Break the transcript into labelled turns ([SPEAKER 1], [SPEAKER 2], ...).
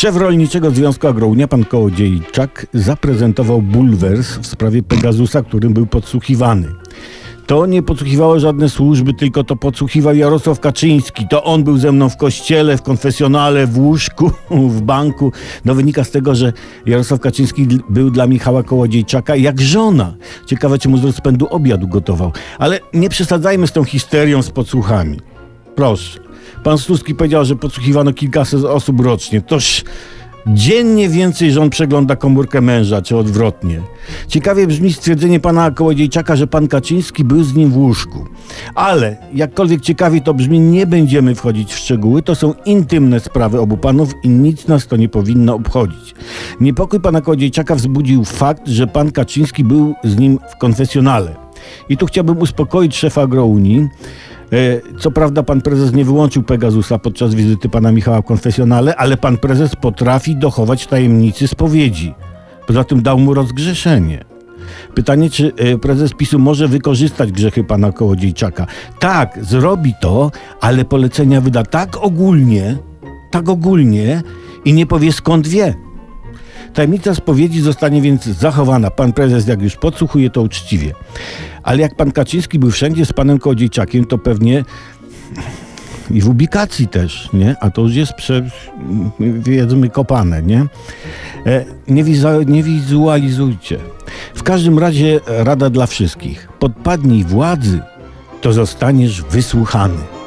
[SPEAKER 1] Szef Rolniczego Związku Agrounia, pan Kołodziejczak, zaprezentował bulwers w sprawie Pegasusa, którym był podsłuchiwany. To nie podsłuchiwały żadne służby, tylko to podsłuchiwał Jarosław Kaczyński. To on był ze mną w kościele, w konfesjonale, w łóżku, w banku. No wynika z tego, że Jarosław Kaczyński był dla Michała Kołodziejczaka jak żona. Ciekawe, czy mu z rozpędu obiadu gotował. Ale nie przesadzajmy z tą histerią z podsłuchami. Proszę. Pan Suski powiedział, że podsłuchiwano kilkaset osób rocznie. Toż dziennie więcej żon przegląda komórkę męża, czy odwrotnie. Ciekawie brzmi stwierdzenie pana Kołodziejczaka, że pan Kaczyński był z nim w łóżku. Ale jakkolwiek ciekawie to brzmi, nie będziemy wchodzić w szczegóły. To są intymne sprawy obu panów i nic nas to nie powinno obchodzić. Niepokój pana Kołodziejczaka wzbudził fakt, że pan Kaczyński był z nim w konfesjonale. I tu chciałbym uspokoić szefa Agrounii. E, Co prawda pan prezes nie wyłączył Pegasusa podczas wizyty pana Michała w konfesjonale, ale pan prezes potrafi dochować tajemnicy spowiedzi. Poza tym dał mu rozgrzeszenie. Pytanie, czy e, prezes PiSu może wykorzystać grzechy pana Kołodziejczaka? Tak, zrobi to, ale polecenia wyda tak ogólnie, tak ogólnie i nie powie skąd wie. Tajemnica spowiedzi zostanie więc zachowana. Pan prezes, jak już podsłuchuje, to uczciwie. Ale jak pan Kaczyński był wszędzie z panem Kołodziejczakiem, to pewnie i w ubikacji też, nie? A to już jest, prze, wiedzmy, kopane, nie? E, nie, wiza, nie wizualizujcie. W każdym razie rada dla wszystkich. Podpadnij władzy, to zostaniesz wysłuchany.